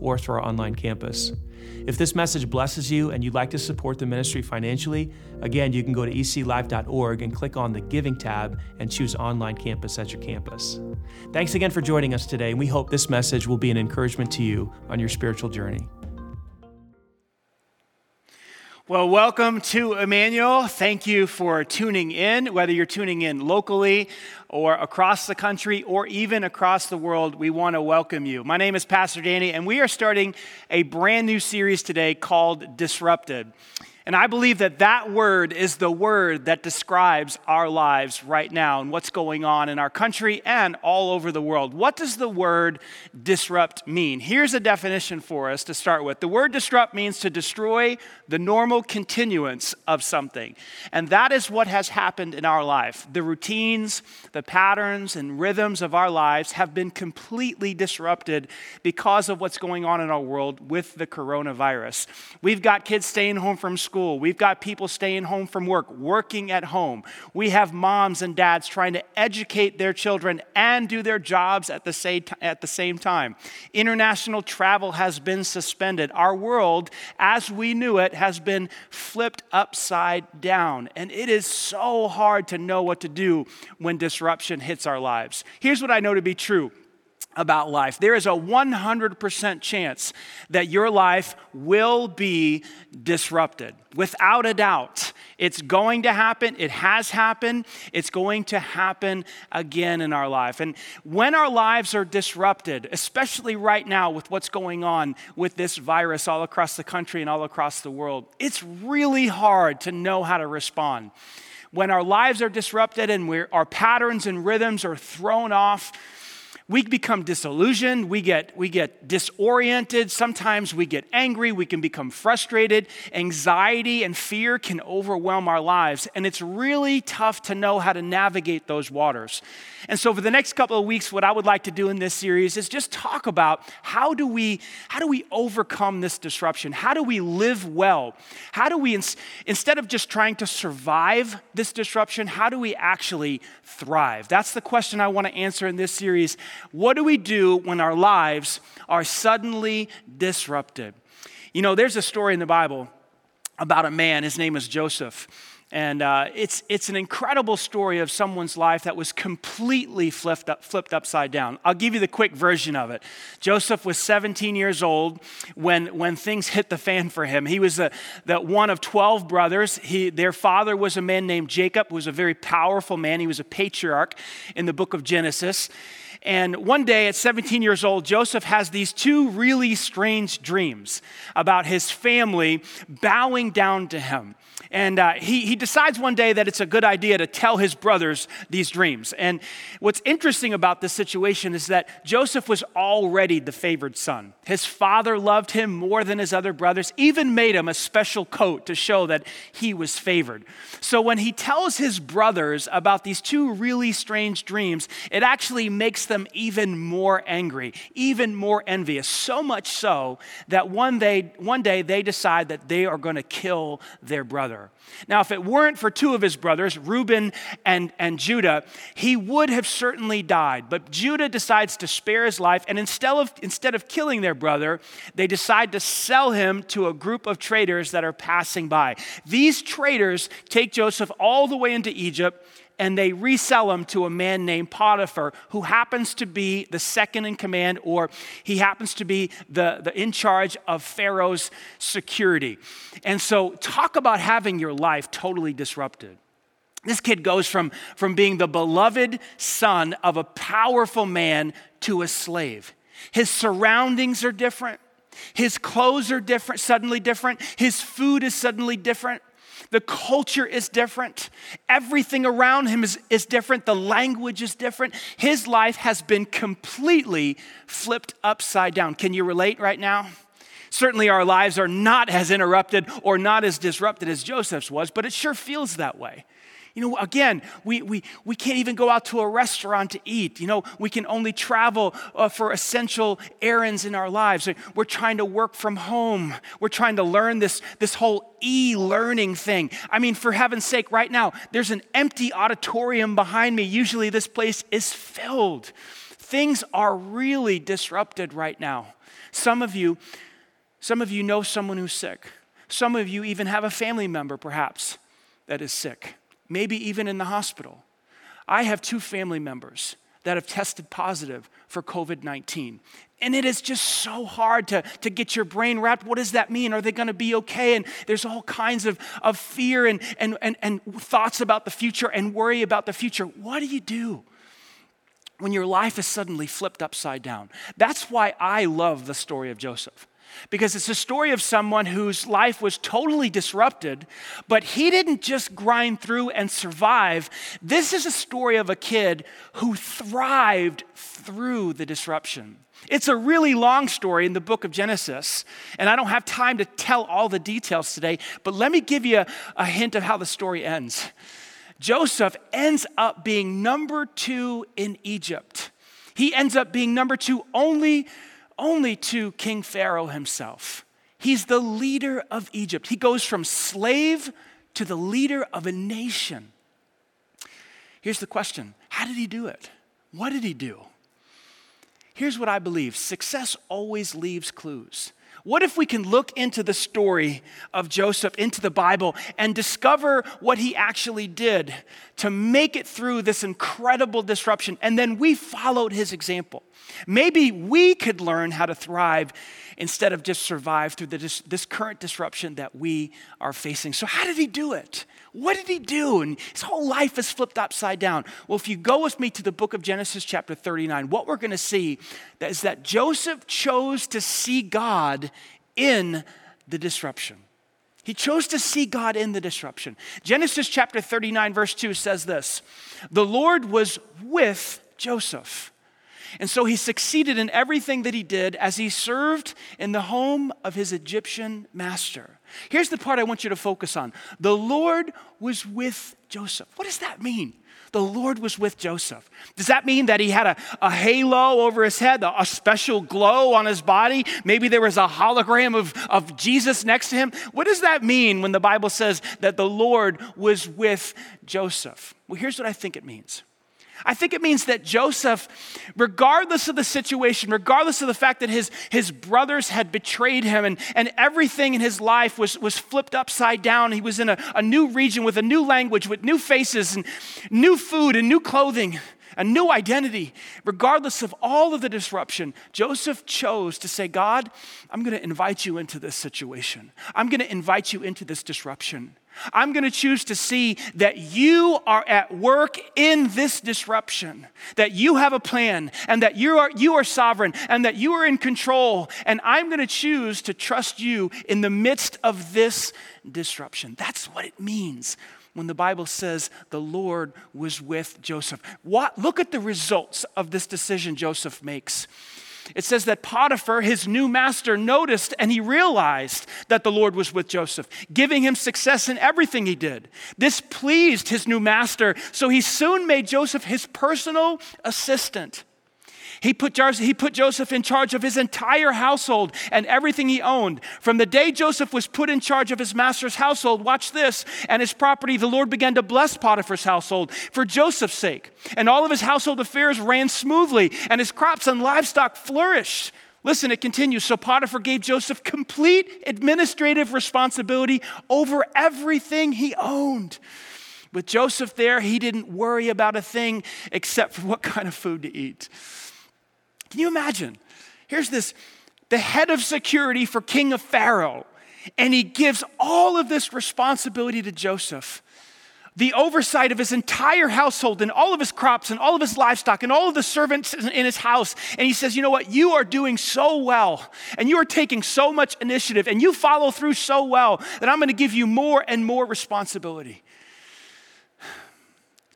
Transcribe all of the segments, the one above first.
or through our online campus. If this message blesses you and you'd like to support the ministry financially, again, you can go to eclife.org and click on the Giving tab and choose Online Campus as your campus. Thanks again for joining us today, and we hope this message will be an encouragement to you on your spiritual journey. Well, welcome to Emmanuel. Thank you for tuning in, whether you're tuning in locally or across the country or even across the world. We want to welcome you. My name is Pastor Danny, and we are starting a brand new series today called Disrupted. And I believe that that word is the word that describes our lives right now and what's going on in our country and all over the world. What does the word disrupt mean? Here's a definition for us to start with. The word disrupt means to destroy the normal continuance of something. And that is what has happened in our life. The routines, the patterns, and rhythms of our lives have been completely disrupted because of what's going on in our world with the coronavirus. We've got kids staying home from school school. We've got people staying home from work, working at home. We have moms and dads trying to educate their children and do their jobs at the same, at the same time. International travel has been suspended. Our world, as we knew it, has been flipped upside down. And it is so hard to know what to do when disruption hits our lives. Here's what I know to be true about life. There is a 100% chance that your life will be disrupted. Without a doubt, it's going to happen. It has happened. It's going to happen again in our life. And when our lives are disrupted, especially right now with what's going on with this virus all across the country and all across the world, it's really hard to know how to respond. When our lives are disrupted and our patterns and rhythms are thrown off, we become disillusioned, we get, we get disoriented, sometimes we get angry, we can become frustrated. Anxiety and fear can overwhelm our lives, and it's really tough to know how to navigate those waters. And so for the next couple of weeks, what I would like to do in this series is just talk about how do we, how do we overcome this disruption? How do we live well? How do we, instead of just trying to survive this disruption, how do we actually thrive? That's the question I want to answer in this series. What do we do when our lives are suddenly disrupted? You know, there's a story in the Bible about a man, his name is Joseph. And uh, it's, it's an incredible story of someone's life that was completely flipped, up, flipped upside down. I'll give you the quick version of it. Joseph was 17 years old when, when things hit the fan for him. He was the, the one of 12 brothers. He, their father was a man named Jacob, who was a very powerful man. He was a patriarch in the book of Genesis. And one day at 17 years old, Joseph has these two really strange dreams about his family bowing down to him. And uh, he, he decides one day that it's a good idea to tell his brothers these dreams. And what's interesting about this situation is that Joseph was already the favored son. His father loved him more than his other brothers, even made him a special coat to show that he was favored. So when he tells his brothers about these two really strange dreams, it actually makes them even more angry, even more envious. So much so that one day, one day they decide that they are going to kill their brother brother. Now, if it weren't for two of his brothers, Reuben and, and Judah, he would have certainly died. But Judah decides to spare his life, and instead of, instead of killing their brother, they decide to sell him to a group of traders that are passing by. These traders take Joseph all the way into Egypt and they resell him to a man named Potiphar, who happens to be the second in command, or he happens to be the, the in charge of Pharaoh's security. And so, talk about having your life totally disrupted. This kid goes from, from being the beloved son of a powerful man to a slave. His surroundings are different. His clothes are different, suddenly different. His food is suddenly different. The culture is different. Everything around him is, is different. The language is different. His life has been completely flipped upside down. Can you relate right now? Certainly, our lives are not as interrupted or not as disrupted as Joseph's was, but it sure feels that way. You know, again, we, we, we can't even go out to a restaurant to eat. You know, we can only travel uh, for essential errands in our lives. We're trying to work from home. We're trying to learn this, this whole e learning thing. I mean, for heaven's sake, right now, there's an empty auditorium behind me. Usually, this place is filled. Things are really disrupted right now. Some of you, some of you know someone who's sick. Some of you even have a family member, perhaps, that is sick maybe even in the hospital. I have two family members that have tested positive for COVID 19. And it is just so hard to, to get your brain wrapped. What does that mean? Are they going to be okay? And there's all kinds of, of fear and, and, and, and thoughts about the future and worry about the future. What do you do? when your life is suddenly flipped upside down. That's why I love the story of Joseph because it's a story of someone whose life was totally disrupted, but he didn't just grind through and survive. This is a story of a kid who thrived through the disruption. It's a really long story in the book of Genesis, and I don't have time to tell all the details today, but let me give you a, a hint of how the story ends. Joseph ends up being number two in Egypt. He ends up being number two only only to King Pharaoh himself. He's the leader of Egypt. He goes from slave to the leader of a nation. Here's the question How did he do it? What did he do? Here's what I believe success always leaves clues. What if we can look into the story of Joseph, into the Bible, and discover what he actually did to make it through this incredible disruption, and then we followed his example? Maybe we could learn how to thrive instead of just survive through this, this current disruption that we are facing. So, how did he do it? What did he do? And his whole life is flipped upside down. Well, if you go with me to the book of Genesis, chapter 39, what we're going to see is that Joseph chose to see God in the disruption. He chose to see God in the disruption. Genesis chapter 39, verse 2 says this The Lord was with Joseph and so he succeeded in everything that he did as he served in the home of his Egyptian master. Here's the part I want you to focus on the Lord was with Joseph. What does that mean? The Lord was with Joseph. Does that mean that he had a, a halo over his head, a, a special glow on his body? Maybe there was a hologram of, of Jesus next to him? What does that mean when the Bible says that the Lord was with Joseph? Well, here's what I think it means I think it means that Joseph, regardless of the situation, regardless of the fact that his, his brothers had betrayed him and, and everything in his life was, was flipped upside down, he was in a, a new region with a new language, with new faces and new food and new clothing, a new identity. Regardless of all of the disruption, Joseph chose to say, God, I'm going to invite you into this situation. I'm going to invite you into this disruption. I'm going to choose to see that you are at work in this disruption, that you have a plan, and that you are, you are sovereign, and that you are in control. And I'm going to choose to trust you in the midst of this disruption. That's what it means when the Bible says the Lord was with Joseph. What, look at the results of this decision Joseph makes. It says that Potiphar, his new master, noticed and he realized that the Lord was with Joseph, giving him success in everything he did. This pleased his new master, so he soon made Joseph his personal assistant. He put, he put Joseph in charge of his entire household and everything he owned. From the day Joseph was put in charge of his master's household, watch this, and his property, the Lord began to bless Potiphar's household for Joseph's sake. And all of his household affairs ran smoothly, and his crops and livestock flourished. Listen, it continues. So Potiphar gave Joseph complete administrative responsibility over everything he owned. With Joseph there, he didn't worry about a thing except for what kind of food to eat. Can you imagine? Here's this the head of security for King of Pharaoh, and he gives all of this responsibility to Joseph. The oversight of his entire household and all of his crops and all of his livestock and all of the servants in his house. And he says, You know what? You are doing so well and you are taking so much initiative and you follow through so well that I'm going to give you more and more responsibility.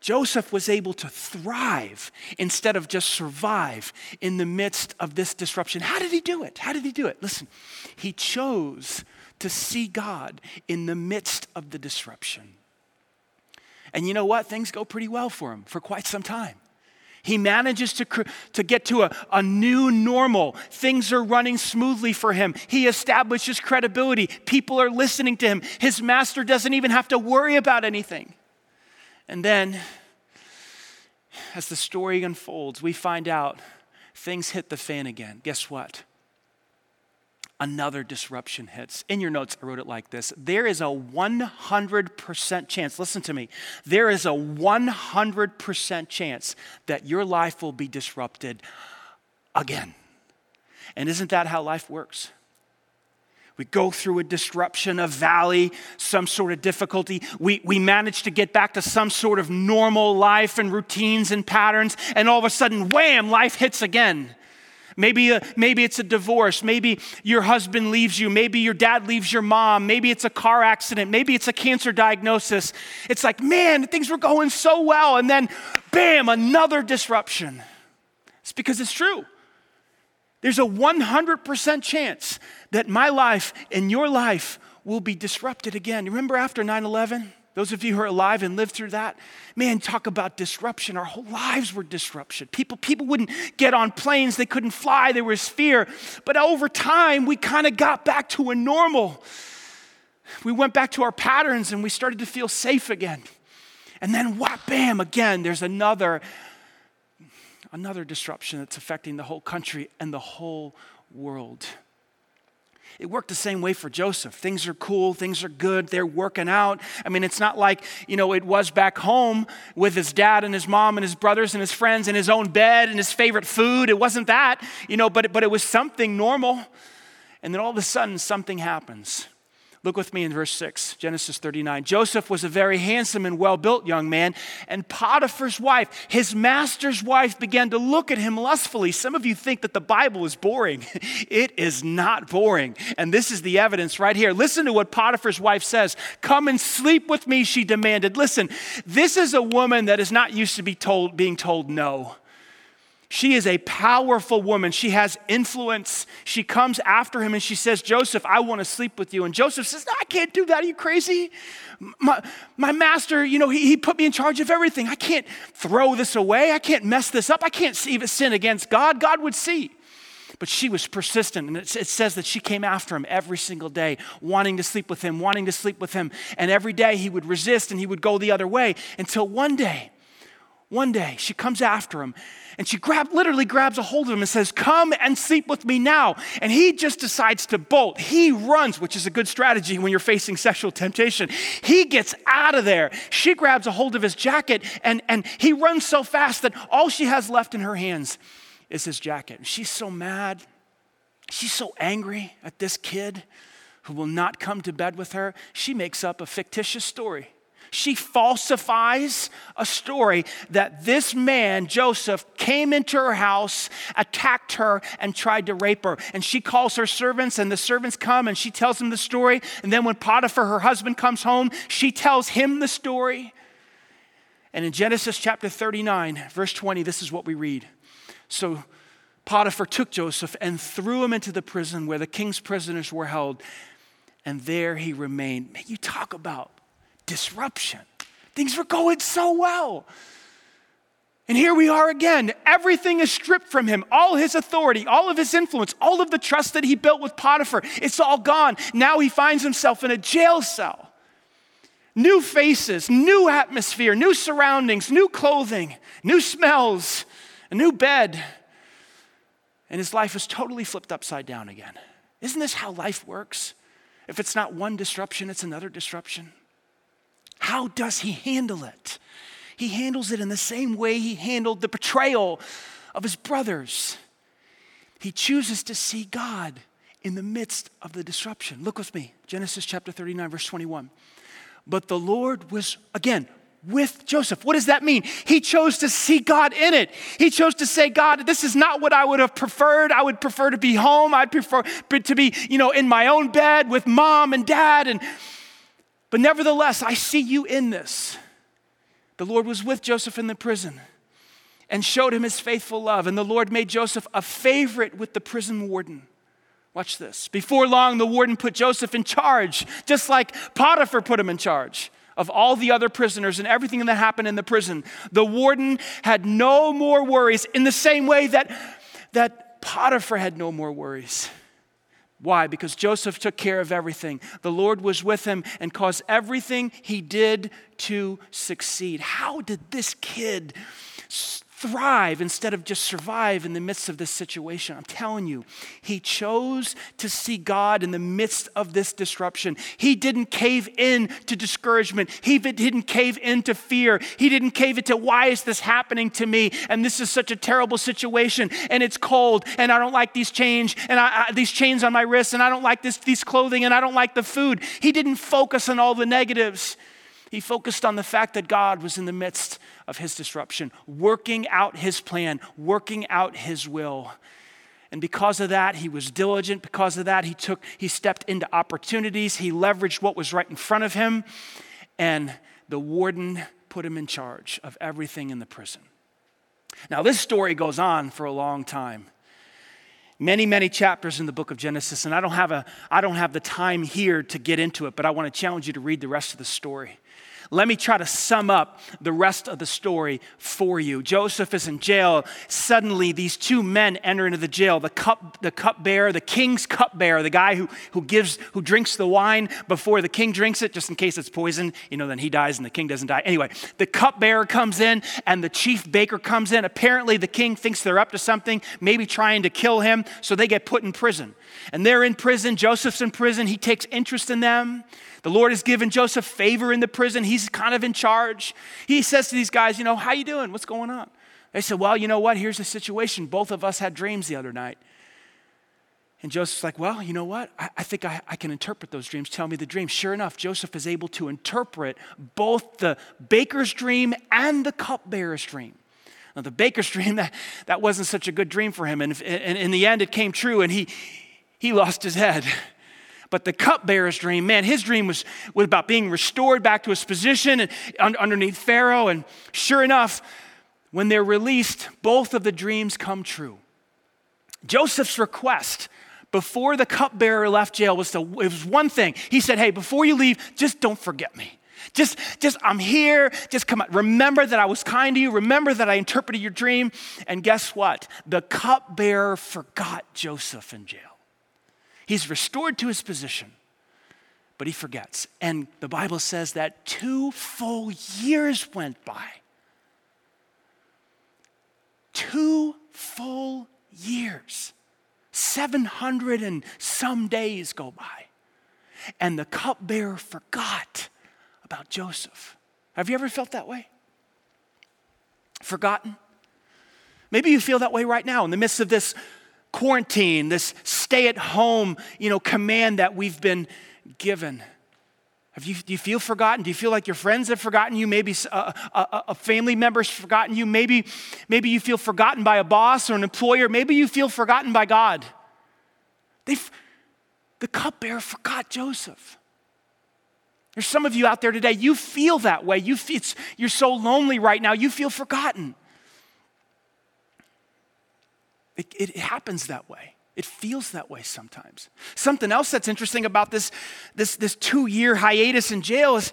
Joseph was able to thrive instead of just survive in the midst of this disruption. How did he do it? How did he do it? Listen, he chose to see God in the midst of the disruption. And you know what? Things go pretty well for him for quite some time. He manages to, to get to a, a new normal. Things are running smoothly for him. He establishes credibility. People are listening to him. His master doesn't even have to worry about anything. And then, as the story unfolds, we find out things hit the fan again. Guess what? Another disruption hits. In your notes, I wrote it like this There is a 100% chance, listen to me, there is a 100% chance that your life will be disrupted again. And isn't that how life works? We go through a disruption, a valley, some sort of difficulty. We, we manage to get back to some sort of normal life and routines and patterns, and all of a sudden, wham, life hits again. Maybe, a, maybe it's a divorce. Maybe your husband leaves you. Maybe your dad leaves your mom. Maybe it's a car accident. Maybe it's a cancer diagnosis. It's like, man, things were going so well. And then, bam, another disruption. It's because it's true. There's a 100% chance that my life and your life will be disrupted again. Remember after 9 11? Those of you who are alive and lived through that, man, talk about disruption. Our whole lives were disruption. People, people wouldn't get on planes, they couldn't fly, there was fear. But over time, we kind of got back to a normal. We went back to our patterns and we started to feel safe again. And then, whap, bam, again, there's another another disruption that's affecting the whole country and the whole world. It worked the same way for Joseph. Things are cool, things are good, they're working out. I mean, it's not like, you know, it was back home with his dad and his mom and his brothers and his friends and his own bed and his favorite food. It wasn't that, you know, but, but it was something normal. And then all of a sudden, something happens. Look with me in verse 6, Genesis 39. Joseph was a very handsome and well built young man, and Potiphar's wife, his master's wife, began to look at him lustfully. Some of you think that the Bible is boring. It is not boring. And this is the evidence right here. Listen to what Potiphar's wife says Come and sleep with me, she demanded. Listen, this is a woman that is not used to be told, being told no. She is a powerful woman. She has influence. She comes after him and she says, Joseph, I want to sleep with you. And Joseph says, no, I can't do that. Are you crazy? My, my master, you know, he, he put me in charge of everything. I can't throw this away. I can't mess this up. I can't even sin against God. God would see. But she was persistent, and it, it says that she came after him every single day, wanting to sleep with him, wanting to sleep with him. And every day he would resist and he would go the other way until one day, one day, she comes after him and she grab, literally grabs a hold of him and says, Come and sleep with me now. And he just decides to bolt. He runs, which is a good strategy when you're facing sexual temptation. He gets out of there. She grabs a hold of his jacket and, and he runs so fast that all she has left in her hands is his jacket. She's so mad. She's so angry at this kid who will not come to bed with her. She makes up a fictitious story she falsifies a story that this man, Joseph, came into her house, attacked her, and tried to rape her. And she calls her servants, and the servants come and she tells them the story. And then when Potiphar, her husband, comes home, she tells him the story. And in Genesis chapter 39, verse 20, this is what we read. So Potiphar took Joseph and threw him into the prison where the king's prisoners were held. And there he remained. Man, you talk about disruption. Things were going so well. And here we are again. Everything is stripped from him. All his authority, all of his influence, all of the trust that he built with Potiphar, it's all gone. Now he finds himself in a jail cell. New faces, new atmosphere, new surroundings, new clothing, new smells, a new bed. And his life is totally flipped upside down again. Isn't this how life works? If it's not one disruption, it's another disruption. How does he handle it? He handles it in the same way he handled the betrayal of his brothers. He chooses to see God in the midst of the disruption. Look with me, Genesis chapter 39, verse 21. But the Lord was, again, with Joseph. What does that mean? He chose to see God in it. He chose to say, God, this is not what I would have preferred. I would prefer to be home. I'd prefer to be, you know, in my own bed with mom and dad and but nevertheless, I see you in this. The Lord was with Joseph in the prison and showed him his faithful love. And the Lord made Joseph a favorite with the prison warden. Watch this. Before long, the warden put Joseph in charge, just like Potiphar put him in charge of all the other prisoners and everything that happened in the prison. The warden had no more worries in the same way that, that Potiphar had no more worries. Why? Because Joseph took care of everything. The Lord was with him and caused everything he did to succeed. How did this kid thrive instead of just survive in the midst of this situation. I'm telling you, he chose to see God in the midst of this disruption. He didn't cave in to discouragement. He didn't cave in to fear. He didn't cave into why is this happening to me? And this is such a terrible situation. And it's cold. And I don't like these chains and I, I, these chains on my wrists. And I don't like this these clothing. And I don't like the food. He didn't focus on all the negatives. He focused on the fact that God was in the midst of his disruption, working out his plan, working out his will. And because of that, he was diligent. Because of that, he took, he stepped into opportunities. He leveraged what was right in front of him. And the warden put him in charge of everything in the prison. Now, this story goes on for a long time. Many, many chapters in the book of Genesis, and I don't have, a, I don't have the time here to get into it, but I want to challenge you to read the rest of the story. Let me try to sum up the rest of the story for you. Joseph is in jail. Suddenly, these two men enter into the jail. The cup, the cupbearer, the king's cupbearer, the guy who, who gives, who drinks the wine before the king drinks it, just in case it's poison, you know, then he dies and the king doesn't die. Anyway, the cupbearer comes in and the chief baker comes in. Apparently, the king thinks they're up to something, maybe trying to kill him, so they get put in prison. And they're in prison. Joseph's in prison. He takes interest in them. The Lord has given Joseph favor in the prison. He's kind of in charge. He says to these guys, you know, how you doing? What's going on? They said, well, you know what? Here's the situation. Both of us had dreams the other night. And Joseph's like, well, you know what? I, I think I, I, can interpret those dreams. Tell me the dream. Sure enough, Joseph is able to interpret both the baker's dream and the cupbearer's dream. Now, the baker's dream, that, that wasn't such a good dream for him. And, and in the end, it came true, and he, he lost his head. But the cupbearer's dream, man, his dream was, was about being restored back to his position and, un, underneath Pharaoh. And sure enough, when they're released, both of the dreams come true. Joseph's request before the cupbearer left jail was, to, it was one thing. He said, Hey, before you leave, just don't forget me. Just, just, I'm here. Just come out. Remember that I was kind to you. Remember that I interpreted your dream. And guess what? The cupbearer forgot Joseph in jail. He's restored to his position, but he forgets. And the Bible says that two full years went by. Two full years. 700 and some days go by. And the cupbearer forgot about Joseph. Have you ever felt that way? Forgotten? Maybe you feel that way right now in the midst of this quarantine, this stay at home, you know, command that we've been given. Have you, do you feel forgotten? Do you feel like your friends have forgotten you? Maybe a, a, a family member's forgotten you. Maybe, maybe you feel forgotten by a boss or an employer. Maybe you feel forgotten by God. they the cupbearer forgot Joseph. There's some of you out there today, you feel that way. You feel, you're so lonely right now, you feel forgotten. It, it happens that way. It feels that way sometimes. Something else that's interesting about this, this, this two year hiatus in jail is,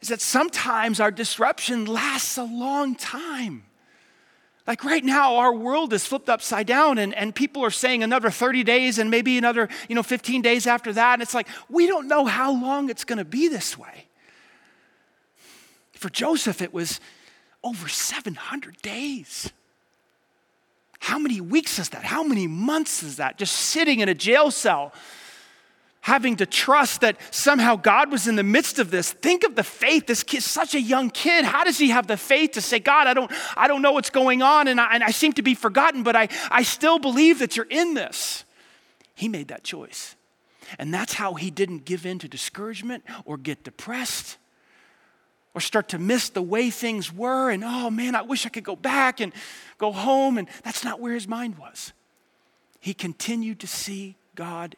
is that sometimes our disruption lasts a long time. Like right now, our world is flipped upside down, and, and people are saying another 30 days and maybe another you know, 15 days after that. And it's like, we don't know how long it's going to be this way. For Joseph, it was over 700 days. How many weeks is that? How many months is that? Just sitting in a jail cell, having to trust that somehow God was in the midst of this. Think of the faith. This kid, such a young kid. How does he have the faith to say, God, I don't, I don't know what's going on and I, and I seem to be forgotten, but I, I still believe that you're in this? He made that choice. And that's how he didn't give in to discouragement or get depressed or start to miss the way things were and oh man i wish i could go back and go home. And that's not where his mind was. He continued to see god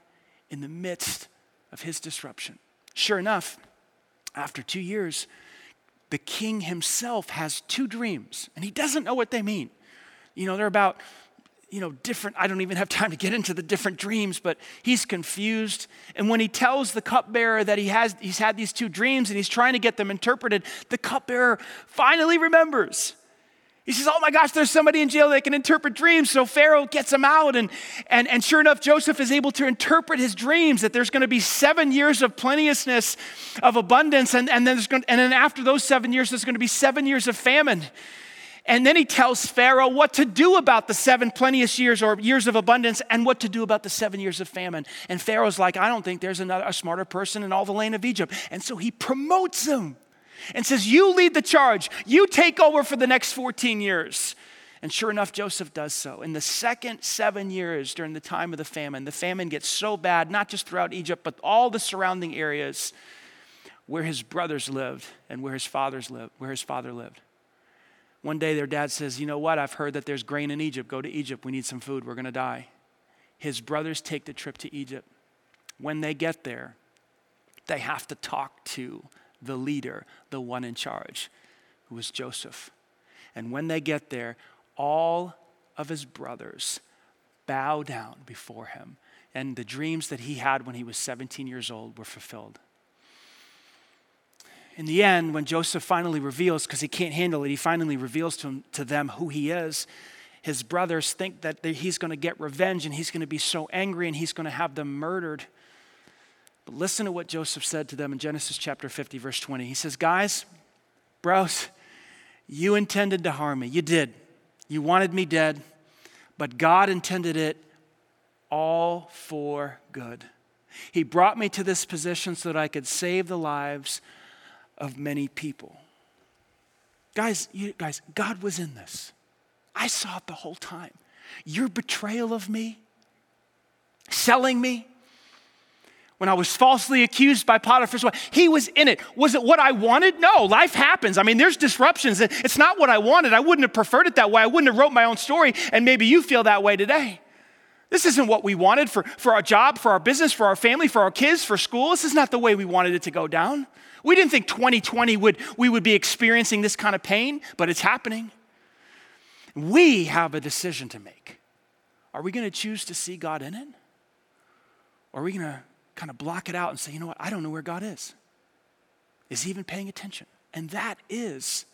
in the midst of his disruption. Sure enough after two years the king himself has two dreams, and he doesn't know what they mean. You know, they're about you know, different, I don't even have time to get into the different dreams, but he's confused. And when he tells the cupbearer that he has, he's had these two dreams and he's trying to get them interpreted, the cupbearer finally remembers. He says, Oh my gosh, there's somebody in jail that can interpret dreams. So Pharaoh gets him out. And, and, and sure enough, Joseph is able to interpret his dreams that there's going to be seven years of plenteousness, of abundance. And, and, then there's going, and then after those seven years, there's going to be seven years of famine. And then he tells Pharaoh what to do about the seven plenteous years or years of abundance and what to do about the seven years of famine. And Pharaoh's like, I don't think there's another, a smarter person in all the land of Egypt. And so he promotes him and says, You lead the charge, you take over for the next 14 years. And sure enough, Joseph does so. In the second seven years during the time of the famine, the famine gets so bad, not just throughout Egypt, but all the surrounding areas where his brothers lived and where his fathers lived, where his father lived. One day their dad says, You know what? I've heard that there's grain in Egypt. Go to Egypt. We need some food. We're going to die. His brothers take the trip to Egypt. When they get there, they have to talk to the leader, the one in charge, who was Joseph. And when they get there, all of his brothers bow down before him. And the dreams that he had when he was 17 years old were fulfilled in the end, when Joseph finally reveals, because he can't handle it, he finally reveals to, him, to them who he is. His brothers think that he's going to get revenge and he's going to be so angry and he's going to have them murdered. But listen to what Joseph said to them in Genesis chapter 50, verse 20. He says, Guys, bros, you intended to harm me. You did. You wanted me dead, but God intended it all for good. He brought me to this position so that I could save the lives of many people. Guys, you, guys, God was in this. I saw it the whole time. Your betrayal of me, selling me, when I was falsely accused by Potiphar's wife, he was in it. Was it what I wanted? No, life happens. I mean, there's disruptions. It's not what I wanted. I wouldn't have preferred it that way. I wouldn't have wrote my own story, and maybe you feel that way today. This isn't what we wanted for, for our job, for our business, for our family, for our kids, for school. This is not the way we wanted it to go down. We didn't think 2020 would, we would be experiencing this kind of pain, but it's happening. We have a decision to make. Are we going to choose to see God in it? Or are we going to kind of block it out and say, you know what, I don't know where God is? Is he even paying attention? And that is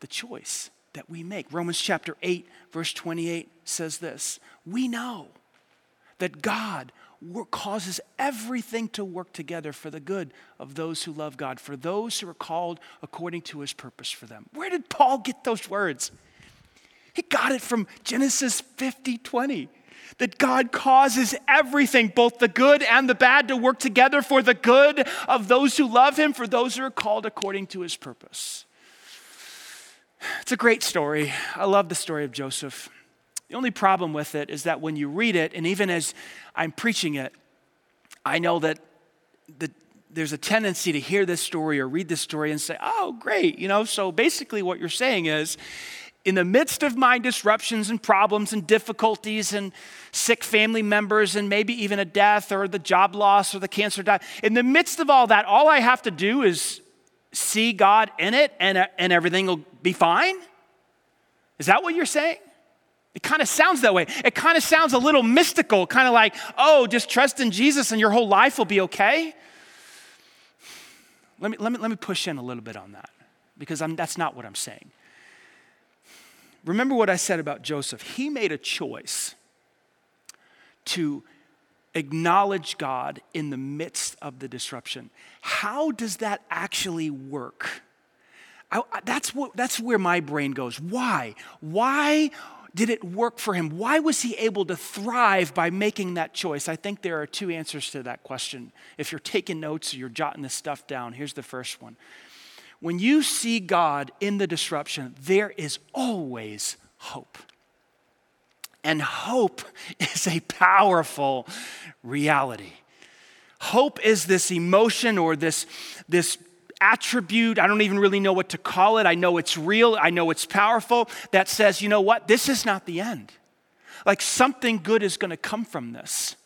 the choice that we make. Romans chapter 8, verse 28 says this We know that God causes everything to work together for the good of those who love God, for those who are called according to his purpose for them. Where did Paul get those words? He got it from Genesis 50 20. That God causes everything, both the good and the bad, to work together for the good of those who love him, for those who are called according to his purpose. It's a great story. I love the story of Joseph. The only problem with it is that when you read it, and even as I'm preaching it, I know that the, there's a tendency to hear this story or read this story and say, oh, great. You know, so basically what you're saying is, in the midst of my disruptions and problems and difficulties and sick family members and maybe even a death or the job loss or the cancer die, in the midst of all that, all I have to do is see God in it and, and everything will be fine? Is that what you're saying? It kind of sounds that way. It kind of sounds a little mystical, kind of like, oh, just trust in Jesus and your whole life will be okay. Let me, let me, let me push in a little bit on that because I'm, that's not what I'm saying. Remember what I said about Joseph. He made a choice to acknowledge God in the midst of the disruption. How does that actually work? I, that's, what, that's where my brain goes. Why? Why did it work for him? Why was he able to thrive by making that choice? I think there are two answers to that question. If you're taking notes or you're jotting this stuff down, here's the first one. When you see God in the disruption, there is always hope. And hope is a powerful reality. Hope is this emotion or this, this attribute, I don't even really know what to call it. I know it's real, I know it's powerful, that says, you know what, this is not the end. Like something good is going to come from this.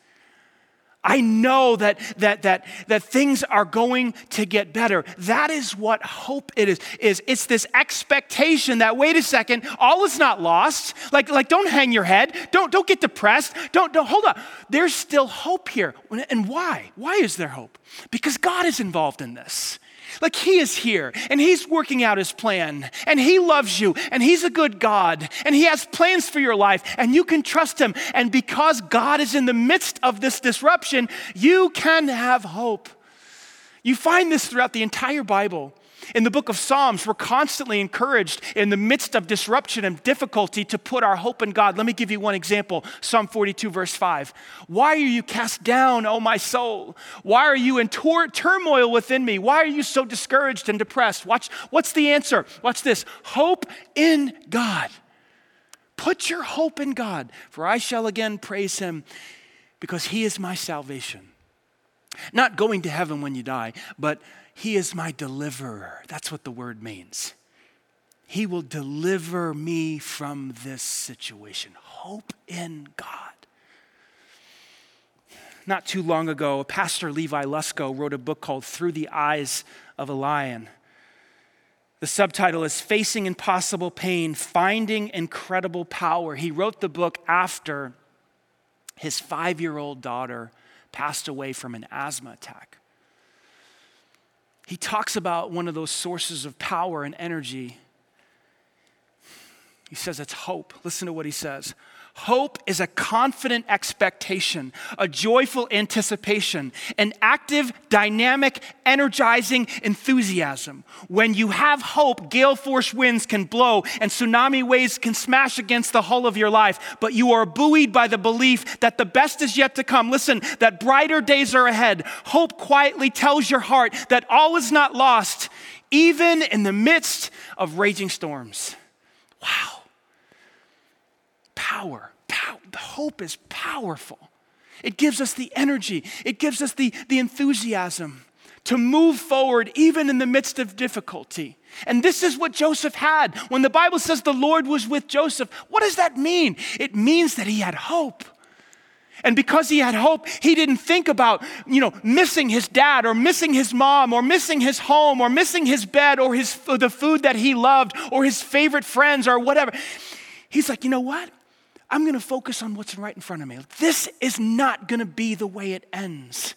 I know that, that, that, that things are going to get better. That is what hope it is, is. It's this expectation that, wait a second, all is not lost. Like, like don't hang your head. Don't, don't get depressed. Don't, don't, hold on. There's still hope here. And why? Why is there hope? Because God is involved in this. Like He is here and He's working out His plan and He loves you and He's a good God and He has plans for your life and you can trust Him. And because God is in the midst of this disruption, you can have hope. You find this throughout the entire Bible. In the book of Psalms, we're constantly encouraged in the midst of disruption and difficulty to put our hope in God. Let me give you one example Psalm 42, verse 5. Why are you cast down, O my soul? Why are you in tor- turmoil within me? Why are you so discouraged and depressed? Watch, what's the answer? Watch this hope in God. Put your hope in God, for I shall again praise him because he is my salvation. Not going to heaven when you die, but he is my deliverer. That's what the word means. He will deliver me from this situation. Hope in God. Not too long ago, Pastor Levi Lusko wrote a book called Through the Eyes of a Lion. The subtitle is Facing Impossible Pain Finding Incredible Power. He wrote the book after his five year old daughter passed away from an asthma attack he talks about one of those sources of power and energy. He says it's hope. Listen to what he says Hope is a confident expectation, a joyful anticipation, an active, dynamic, energizing enthusiasm. When you have hope, gale force winds can blow and tsunami waves can smash against the hull of your life, but you are buoyed by the belief that the best is yet to come. Listen, that brighter days are ahead. Hope quietly tells your heart that all is not lost, even in the midst of raging storms. Power. Pow- hope is powerful. It gives us the energy, it gives us the, the enthusiasm to move forward even in the midst of difficulty. And this is what Joseph had. When the Bible says the Lord was with Joseph, what does that mean? It means that he had hope. And because he had hope, he didn't think about, you know, missing his dad or missing his mom or missing his home or missing his bed or his, the food that he loved or his favorite friends or whatever. He's like, you know what? I'm going to focus on what's right in front of me. This is not going to be the way it ends.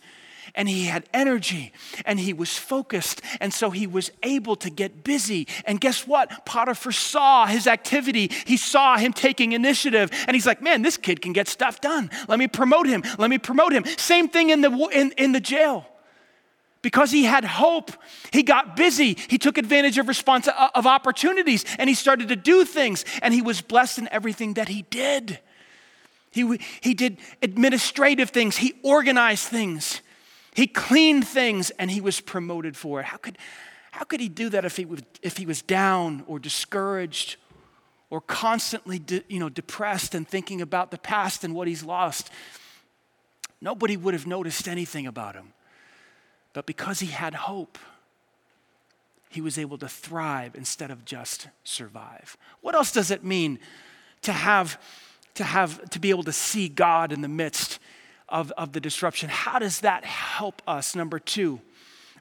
And he had energy and he was focused. And so he was able to get busy. And guess what? Potiphar saw his activity. He saw him taking initiative. And he's like, man, this kid can get stuff done. Let me promote him. Let me promote him. Same thing in the, in, in the jail. Because he had hope, he got busy. He took advantage of response uh, of opportunities and he started to do things and he was blessed in everything that he did. He, he did administrative things, he organized things, he cleaned things, and he was promoted for it. How could, how could he do that if he, was, if he was down or discouraged or constantly de, you know, depressed and thinking about the past and what he's lost? Nobody would have noticed anything about him. But because he had hope, he was able to thrive instead of just survive. What else does it mean to have, to have, to be able to see God in the midst of, of the disruption? How does that help us? Number two,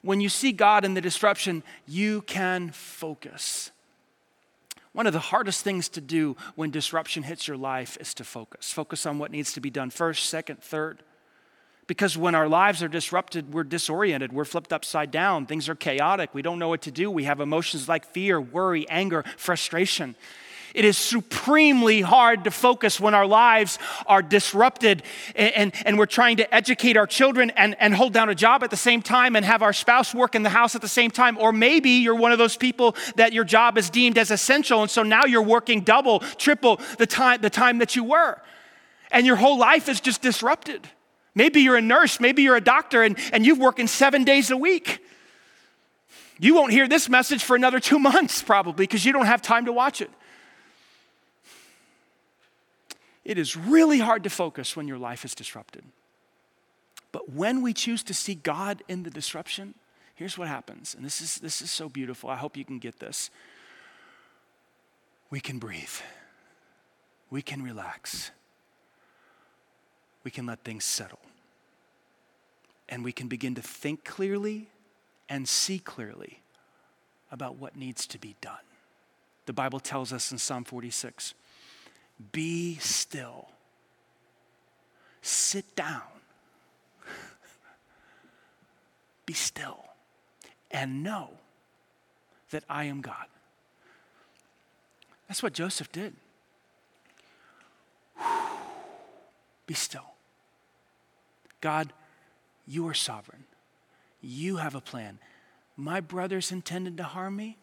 when you see God in the disruption, you can focus. One of the hardest things to do when disruption hits your life is to focus. Focus on what needs to be done first, second, third. Because when our lives are disrupted, we're disoriented, we're flipped upside down, things are chaotic, we don't know what to do, we have emotions like fear, worry, anger, frustration. It is supremely hard to focus when our lives are disrupted and, and, and, we're trying to educate our children and, and hold down a job at the same time and have our spouse work in the house at the same time. Or maybe you're one of those people that your job is deemed as essential, and so now you're working double, triple the time, the time that you were. And your whole life is just disrupted. Maybe you're a nurse, maybe you're a doctor, and, and you've working seven days a week. You won't hear this message for another two months, probably, because you don't have time to watch it. It is really hard to focus when your life is disrupted. But when we choose to see God in the disruption, here's what happens. And this is, this is so beautiful. I hope you can get this. We can breathe, we can relax, we can let things settle. and we can begin to think clearly and see clearly about what needs to be done. The Bible tells us in Psalm 46 be still, sit down, be still, and know that I am God. That's what Joseph did. Be still. God, you are sovereign. You have a plan. My brothers intended to harm me,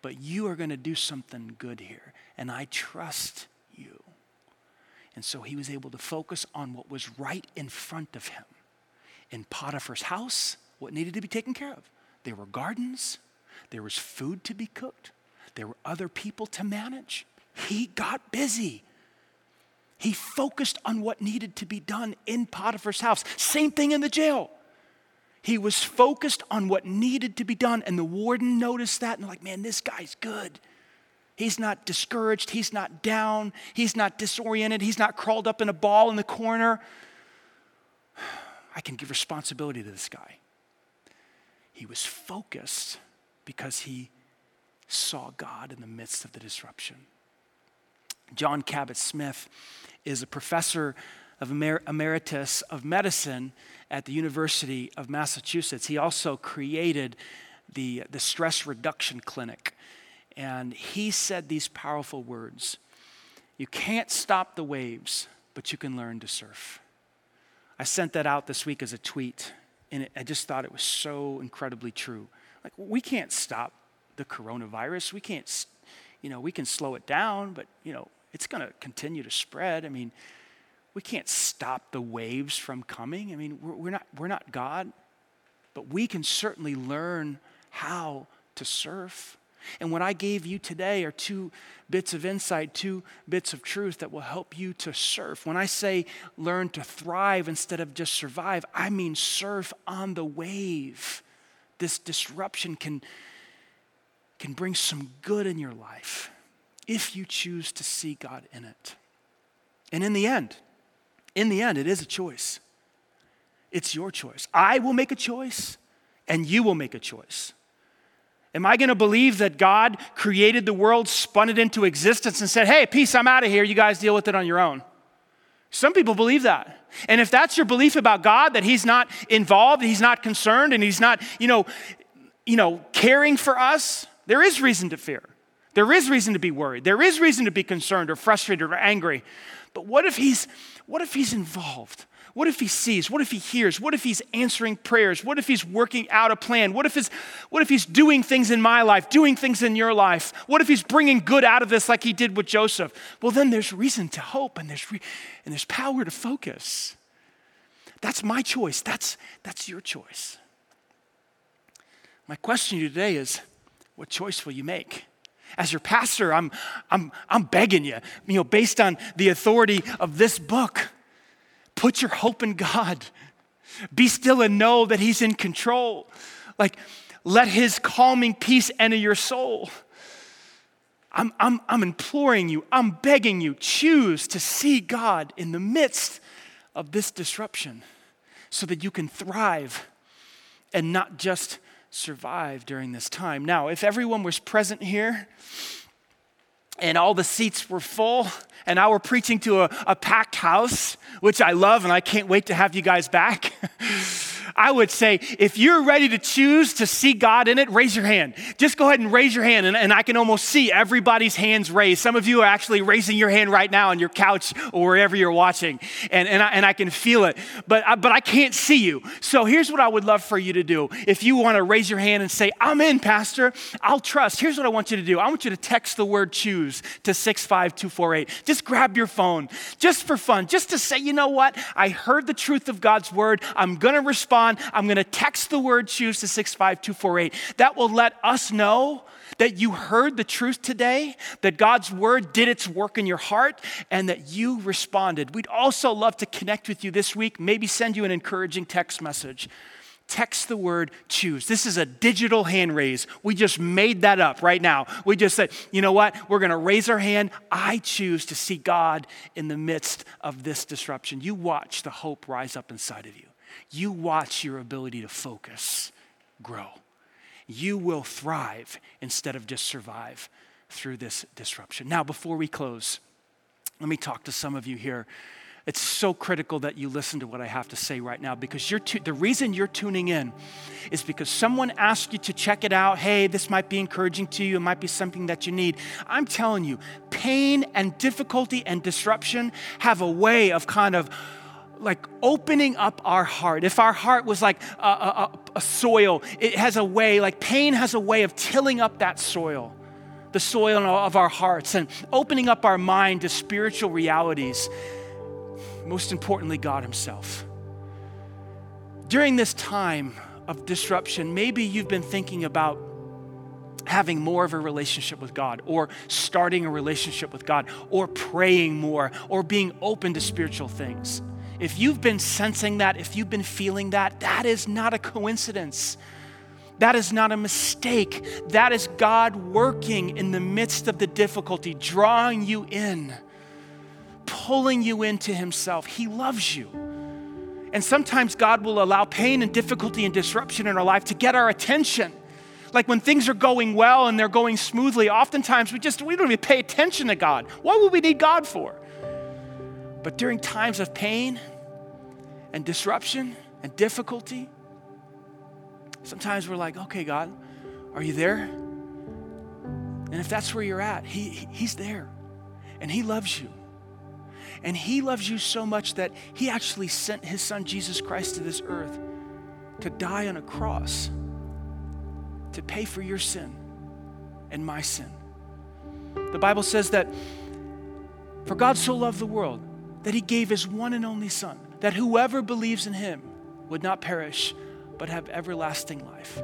but you are going to do something good here, and I trust you. And so he was able to focus on what was right in front of him. In Potiphar's house, what needed to be taken care of? There were gardens, there was food to be cooked, there were other people to manage. He got busy. He focused on what needed to be done in Potiphar's house. Same thing in the jail. He was focused on what needed to be done, and the warden noticed that and, like, man, this guy's good. He's not discouraged. He's not down. He's not disoriented. He's not crawled up in a ball in the corner. I can give responsibility to this guy. He was focused because he saw God in the midst of the disruption. Jon Kabat-Zinn is a professor of Emer- emeritus of medicine at the University of Massachusetts. He also created the, the stress reduction clinic. And he said these powerful words You can't stop the waves, but you can learn to surf. I sent that out this week as a tweet, and it, I just thought it was so incredibly true. Like, we can't stop the coronavirus. We can't, you know, we can slow it down, but, you know, it's going to continue to spread. I mean, we can't stop the waves from coming. I mean, we're, we're, not, we're not God, but we can certainly learn how to surf. And what I gave you today are two bits of insight, two bits of truth that will help you to surf. When I say learn to thrive instead of just survive, I mean surf on the wave. This disruption can, can bring some good in your life if you choose to see God in it. And in the end, in the end, it is a choice. It's your choice. I will make a choice, and you will make a choice. Am I going to believe that God created the world, spun it into existence, and said, hey, peace, I'm out of here. You guys deal with it on your own? Some people believe that. And if that's your belief about God, that He's not involved, He's not concerned, and He's not, you know, you know, caring for us, there is reason to fear. There is reason to be worried. There is reason to be concerned or frustrated or angry. But what if he's what if he's involved? What if he sees? What if he hears? What if he's answering prayers? What if he's working out a plan? What if, his, what if he's doing things in my life, doing things in your life? What if he's bringing good out of this like he did with Joseph? Well, then there's reason to hope and there's, re- and there's power to focus. That's my choice. That's, that's your choice. My question to you today is what choice will you make? As your pastor, I'm, I'm, I'm begging you, you know, based on the authority of this book, put your hope in God. Be still and know that He's in control. Like, let His calming peace enter your soul. I'm, I'm, I'm imploring you, I'm begging you, choose to see God in the midst of this disruption so that you can thrive and not just survive during this time. Now, if everyone was present here and all the seats were full, and I were preaching to a, a packed house, which I love and I can't wait to have you guys back. I would say, if you're ready to choose to see God in it, raise your hand. Just go ahead and raise your hand, and, and I can almost see everybody's hands raised. Some of you are actually raising your hand right now on your couch or wherever you're watching, and, and, I, and I can feel it, but I, but I can't see you. So here's what I would love for you to do. If you want to raise your hand and say, I'm in, Pastor, I'll trust. Here's what I want you to do I want you to text the word choose to 65248. Just grab your phone, just for fun, just to say, you know what? I heard the truth of God's word. I'm going to respond I'm going to text the word choose to 65248. That will let us know that you heard the truth today, that God's word did its work in your heart, and that you responded. We'd also love to connect with you this week, maybe send you an encouraging text message. Text the word choose. This is a digital hand raise. We just made that up right now. We just said, you know what? We're going to raise our hand. I choose to see God in the midst of this disruption. You watch the hope rise up inside of you. You watch your ability to focus grow. You will thrive instead of just survive through this disruption. Now, before we close, let me talk to some of you here. It's so critical that you listen to what I have to say right now because you're tu- the reason you're tuning in is because someone asked you to check it out. Hey, this might be encouraging to you. It might be something that you need. I'm telling you, pain and difficulty and disruption have a way of kind of like opening up our heart. If our heart was like a, a, a, soil, it has a way, like pain has a way of tilling up that soil, the soil of our hearts, and opening up our mind to spiritual realities. Most importantly, God Himself. During this time of disruption, maybe you've been thinking about having more of a relationship with God, or starting a relationship with God, or praying more, or being open to spiritual things. If you've been sensing that, if you've been feeling that, that is not a coincidence. That is not a mistake. That is God working in the midst of the difficulty, drawing you in, pulling you into Himself. He loves you. And sometimes God will allow pain and difficulty and disruption in our life to get our attention. Like when things are going well and they're going smoothly, oftentimes we just we don't even pay attention to God. What would we need God for? But during times of pain and disruption and difficulty, sometimes we're like, okay, God, are you there? And if that's where you're at, he, He's there. And He loves you. And He loves you so much that He actually sent His Son, Jesus Christ, to this earth to die on a cross to pay for your sin and my sin. The Bible says that for God so loved the world that he gave his one and only Son, that whoever believes in him would not perish, but have everlasting life.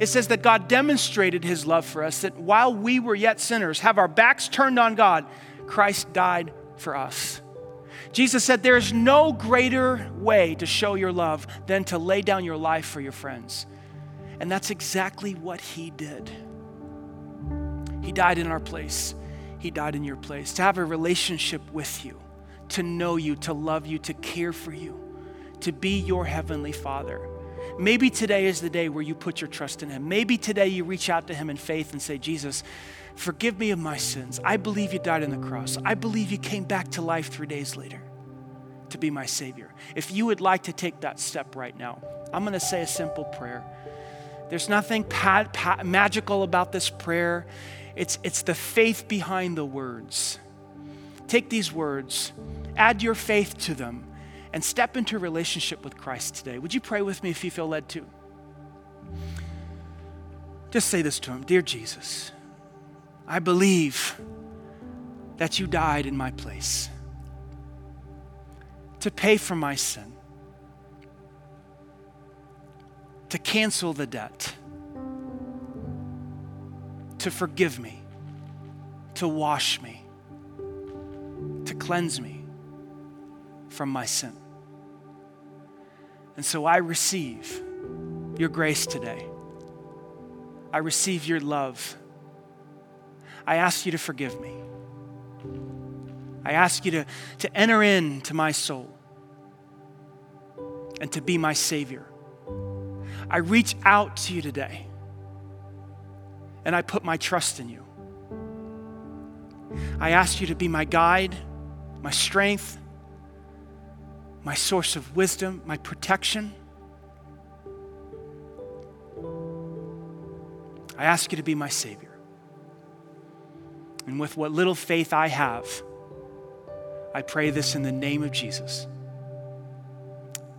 It says that God demonstrated his love for us, that while we were yet sinners, have our backs turned on God, Christ died for us. Jesus said, There is no greater way to show your love than to lay down your life for your friends. And that's exactly what he did. He died in our place, he died in your place, to have a relationship with you to know you, to love you, to care for you, to be your heavenly Father. Maybe today is the day where you put your trust in Him. Maybe today you reach out to Him in faith and say, Jesus, forgive me of my sins. I believe you died on the cross. I believe you came back to life three days later to be my Savior. If you would like to take that step right now, I'm going to say a simple prayer. There's nothing magical about this prayer, it's, it's the faith behind the words. Take these words add your faith to them, and step into a relationship with Christ today. Would you pray with me if you feel led to? Just say this to him Dear Jesus, I believe that you died in my place to pay for my sin, to cancel the debt, to forgive me, to wash me, to cleanse me from my sin. And so I receive your grace today. I receive your love. I ask you to forgive me. I ask you to, to enter into my soul and to be my Savior. I reach out to you today and I put my trust in you. I ask you to be my guide, my strength, my source of wisdom, my protection. I ask you to be my Savior. And with what little faith I have, I pray this in the name of Jesus.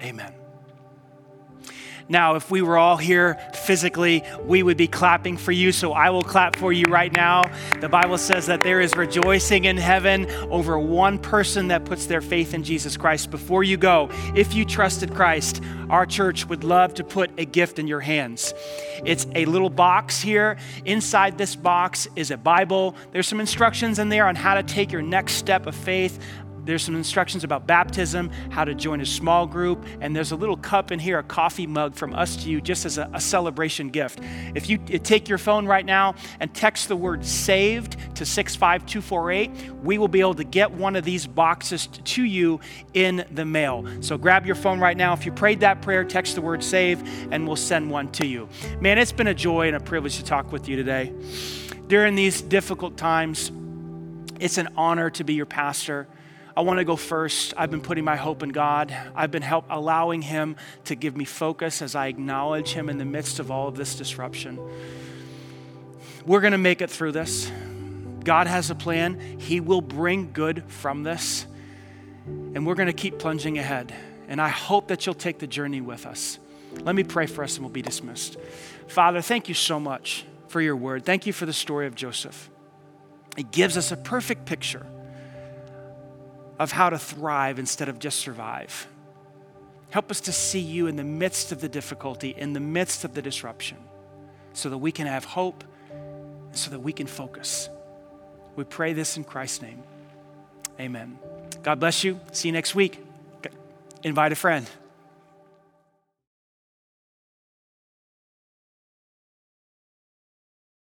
Amen. Now, if we were all here physically, we would be clapping for you, so I will clap for you right now. The Bible says that there is rejoicing in heaven over one person that puts their faith in Jesus Christ. Before you go, if you trusted Christ, our church would love to put a gift in your hands. It's a little box here. Inside this box is a Bible. There's some instructions in there on how to take your next step of faith there's some instructions about baptism, how to join a small group, and there's a little cup in here, a coffee mug from us to you, just as a, a celebration gift. If you take your phone right now and text the word saved to 65248, we will be able to get one of these boxes to you in the mail. So grab your phone right now. If you prayed that prayer, text the word save, and we'll send one to you. Man, it's been a joy and a privilege to talk with you today. During these difficult times, it's an honor to be your pastor. I want to go first. I've been putting my hope in God. I've been help allowing Him to give me focus as I acknowledge Him in the midst of all of this disruption. We're going to make it through this. God has a plan. He will bring good from this. And we're going to keep plunging ahead. And I hope that you'll take the journey with us. Let me pray for us and we'll be dismissed. Father, thank you so much for your word. Thank you for the story of Joseph. It gives us a perfect picture of how to thrive instead of just survive. Help us to see you in the midst of the difficulty, in the midst of the disruption, so that we can have hope, and so that we can focus. We pray this in Christ's name. Amen. God bless you. See you next week. Invite a friend.